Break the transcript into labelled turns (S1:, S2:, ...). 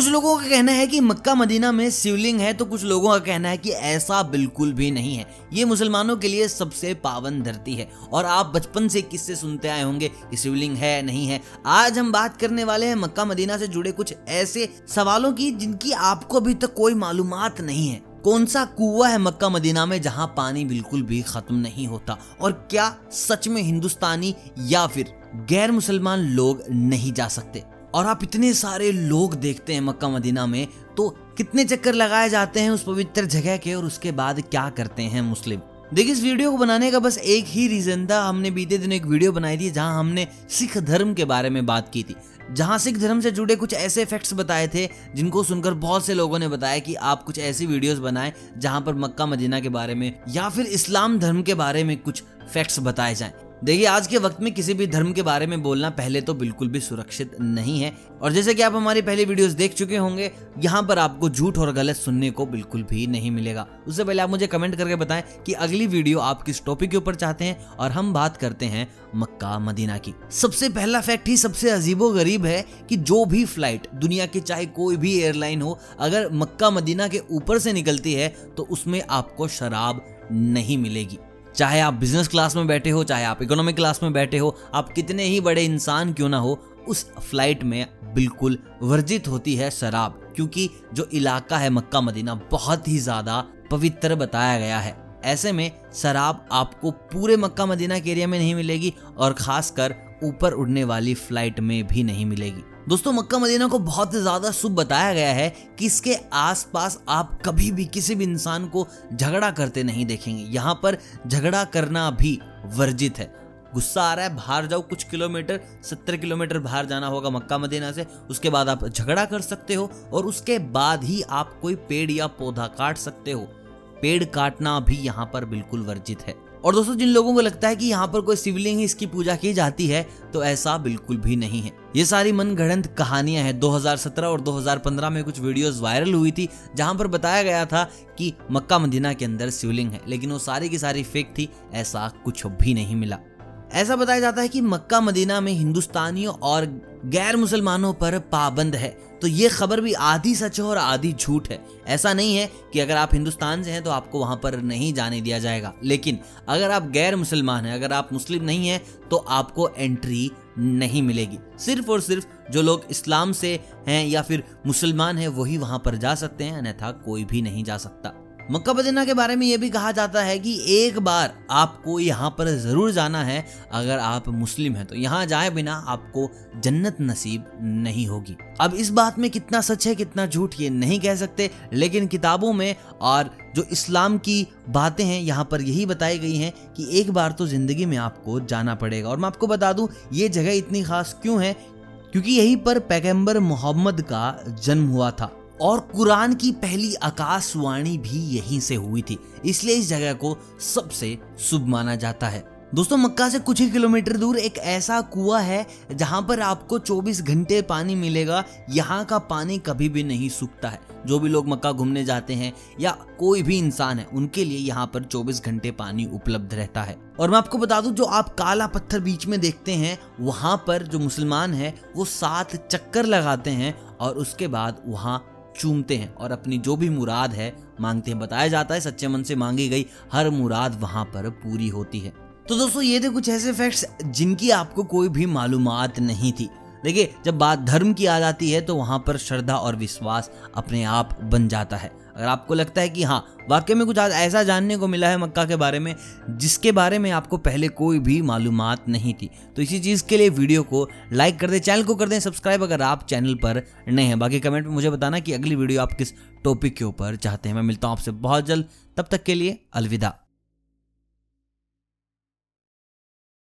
S1: कुछ लोगों का कहना है कि मक्का मदीना में शिवलिंग है तो कुछ लोगों का कहना है कि ऐसा बिल्कुल भी नहीं है। ये मुसलमानों के लिए सबसे पावन धरती है। और आप बचपन से किससे सुनते आए होंगे कि शिवलिंग है, नहीं है। आज हम बात करने वाले हैं मक्का मदीना से जुड़े कुछ ऐसे सवालों की, जिनकी आपको अभी तक कोई मालूम नहीं है। कौन सा कुआ है मक्का मदीना में जहाँ पानी बिल्कुल भी खत्म नहीं होता? और क्या सच में हिंदुस्तानी या फिर गैर मुसलमान लोग नहीं जा सकते? और आप इतने सारे लोग देखते हैं मक्का मदीना में तो कितने चक्कर लगाए जाते हैं उस पवित्र जगह के और उसके बाद क्या करते हैं मुस्लिम? देखिए, इस वीडियो को बनाने का बस एक ही रीजन था। हमने बीते दिन एक वीडियो बनाई थी जहाँ हमने सिख धर्म के बारे में बात की थी। जहाँ सिख धर्म से जुड़े कुछ ऐसे फैक्ट्स बताए थे, जिनको सुनकर बहुत से लोगों ने बताया कि आप कुछ ऐसी वीडियोस बनाएँ जहाँ पर मक्का मदीना के बारे में या फिर इस्लाम धर्म के बारे में कुछ फैक्ट्स बताए जाएँ। देखिए, आज के वक्त में किसी भी धर्म के बारे में बोलना पहले तो बिल्कुल भी सुरक्षित नहीं है। और जैसे कि आप हमारी पहली वीडियोस देख चुके होंगे, यहाँ पर आपको झूठ और गलत सुनने को बिल्कुल भी नहीं मिलेगा। उससे पहले आप मुझे कमेंट करके बताएँ कि अगली वीडियो आप किस टॉपिक के ऊपर चाहते हैं और हम बात करते हैं मक्का, मदीना की। सबसे पहला फैक्ट ही सबसे अजीबो गरीब है कि जो भी फ़्लाइट दुनिया की चाहे कोई भी एयरलाइन हो, अगर मक्का, मदीना के ऊपर से निकलती है तो उसमें आपको शराब नहीं मिलेगी। चाहे आप बिज़नेस क्लास में बैठे हो, चाहे आप इकोनॉमिक क्लास में बैठे हो, आप कितने ही बड़े इंसान क्यों ना हो, उस फ़्लाइट में बिल्कुल वर्जित होती है शराब, क्योंकि जो इलाका है मक्का मदीना, बहुत ही ज़्यादा पवित्र बताया गया है। ऐसे में शराब आपको पूरे मक्का मदीना के एरिया में नहीं मिलेगी और खासकर ऊपर उड़ने वाली फ़्लाइट में भी नहीं मिलेगी। दोस्तों, मक्का मदीना को बहुत ज़्यादा शुभ बताया गया है कि इसके आसपास आप कभी भी किसी भी इंसान को झगड़ा करते नहीं देखेंगे। यहाँ पर झगड़ा करना भी वर्जित है। गुस्सा आ रहा है, बाहर जाओ, कुछ किलोमीटर, सत्तर किलोमीटर बाहर जाना होगा मक्का मदीना से, उसके बाद आप झगड़ा कर सकते हो और उसके बाद ही आप कोई पेड़ या पौधा काट सकते हो। पेड़ काटना भी यहाँ पर बिल्कुल वर्जित है। और दोस्तों, जिन लोगों को लगता है कि यहाँ पर कोई शिवलिंग ही इसकी पूजा की जाती है तो ऐसा बिल्कुल भी नहीं है। ये सारी मन गढ़ंत कहानियाँ हैं। 2017 और 2015 में कुछ वीडियोस वायरल हुई थी, जहाँ पर बताया गया था कि मक्का मदीना के अंदर शिवलिंग है, लेकिन वो सारी की सारी फेक थी, ऐसा कुछ भी नहीं मिला। ऐसा बताया जाता है कि मक्का, मदीना में हिंदुस्तानियों और गैर मुसलमानों पर पाबंद है। तो ये खबर भी आधी सच है और आधी झूठ है। ऐसा नहीं है कि अगर आप हिंदुस्तान से हैं तो आपको वहाँ पर नहीं जाने दिया जाएगा। लेकिन अगर आप गैर मुसलमान हैं, अगर आप मुस्लिम नहीं हैं तो आपको एंट्री नहीं मिलेगी। सिर्फ़ और सिर्फ़ जो लोग इस्लाम से हैं या फिर मुसलमान हैं, वही वहाँ पर जा सकते हैं, अन्यथा कोई भी नहीं जा सकता। मक्का मदीना के बारे में यह भी कहा जाता है कि एक बार आपको यहाँ पर ज़रूर जाना है अगर आप मुस्लिम हैं। तो यहाँ जाए बिना आपको जन्नत नसीब नहीं होगी। अब इस बात में कितना सच है, कितना झूठ ये नहीं कह सकते, लेकिन किताबों में और जो इस्लाम की बातें हैं, यहाँ पर यही बताई गई हैं कि एक बार तो ज़िंदगी में आपको जाना पड़ेगा। और मैं आपको बता दूँ, ये जगह इतनी खास क्यों है? क्योंकि यहीं पर पैगंबर मोहम्मद का जन्म हुआ था। और कुरान की पहली आकाशवाणी भी यहीं से हुई थी, इसलिए इस जगह को सबसे शुभ माना जाता है। दोस्तों, मक्का से कुछ ही किलोमीटर दूर एक ऐसा कुआ है, जहाँ पर आपको 24 घंटे पानी मिलेगा। यहाँ का पानी कभी भी नहीं सूखता है। जो भी लोग मक्का घूमने जाते हैं, या कोई भी इंसान है, उनके लिए यहाँ पर 24 घंटे पानी उपलब्ध रहता है। और मैं आपको बता दूँ, जो आप काला पत्थर बीच में देखते हैं, वहाँ पर जो मुसलमान है, वो सात चक्कर लगाते हैं और उसके बाद वहाँ चूमते हैं और अपनी जो भी मुराद है मांगते हैं। बताया जाता है, सच्चे मन से मांगी गई हर मुराद वहाँ पर पूरी होती है। तो दोस्तों, ये थे कुछ ऐसे फैक्ट्स जिनकी आपको कोई भी मालूमात नहीं थी। देखिए, जब बात धर्म की आ जाती है तो वहाँ पर श्रद्धा और विश्वास अपने आप बन जाता है। अगर आपको लगता है कि हाँ वाकई में कुछ आज ऐसा जानने को मिला है मक्का के बारे में, जिसके बारे में आपको पहले कोई भी मालूम नहीं थी तो इसी चीज़ के लिए वीडियो को लाइक कर दें, चैनल को कर दें, सब्सक्राइब अगर आप चैनल पर नए हैं। बाकी कमेंट में मुझे बताना कि अगली वीडियो आप किस टॉपिक के ऊपर चाहते हैं। मैं मिलता हूँ आपसे बहुत जल्द, तब तक के लिए अलविदा।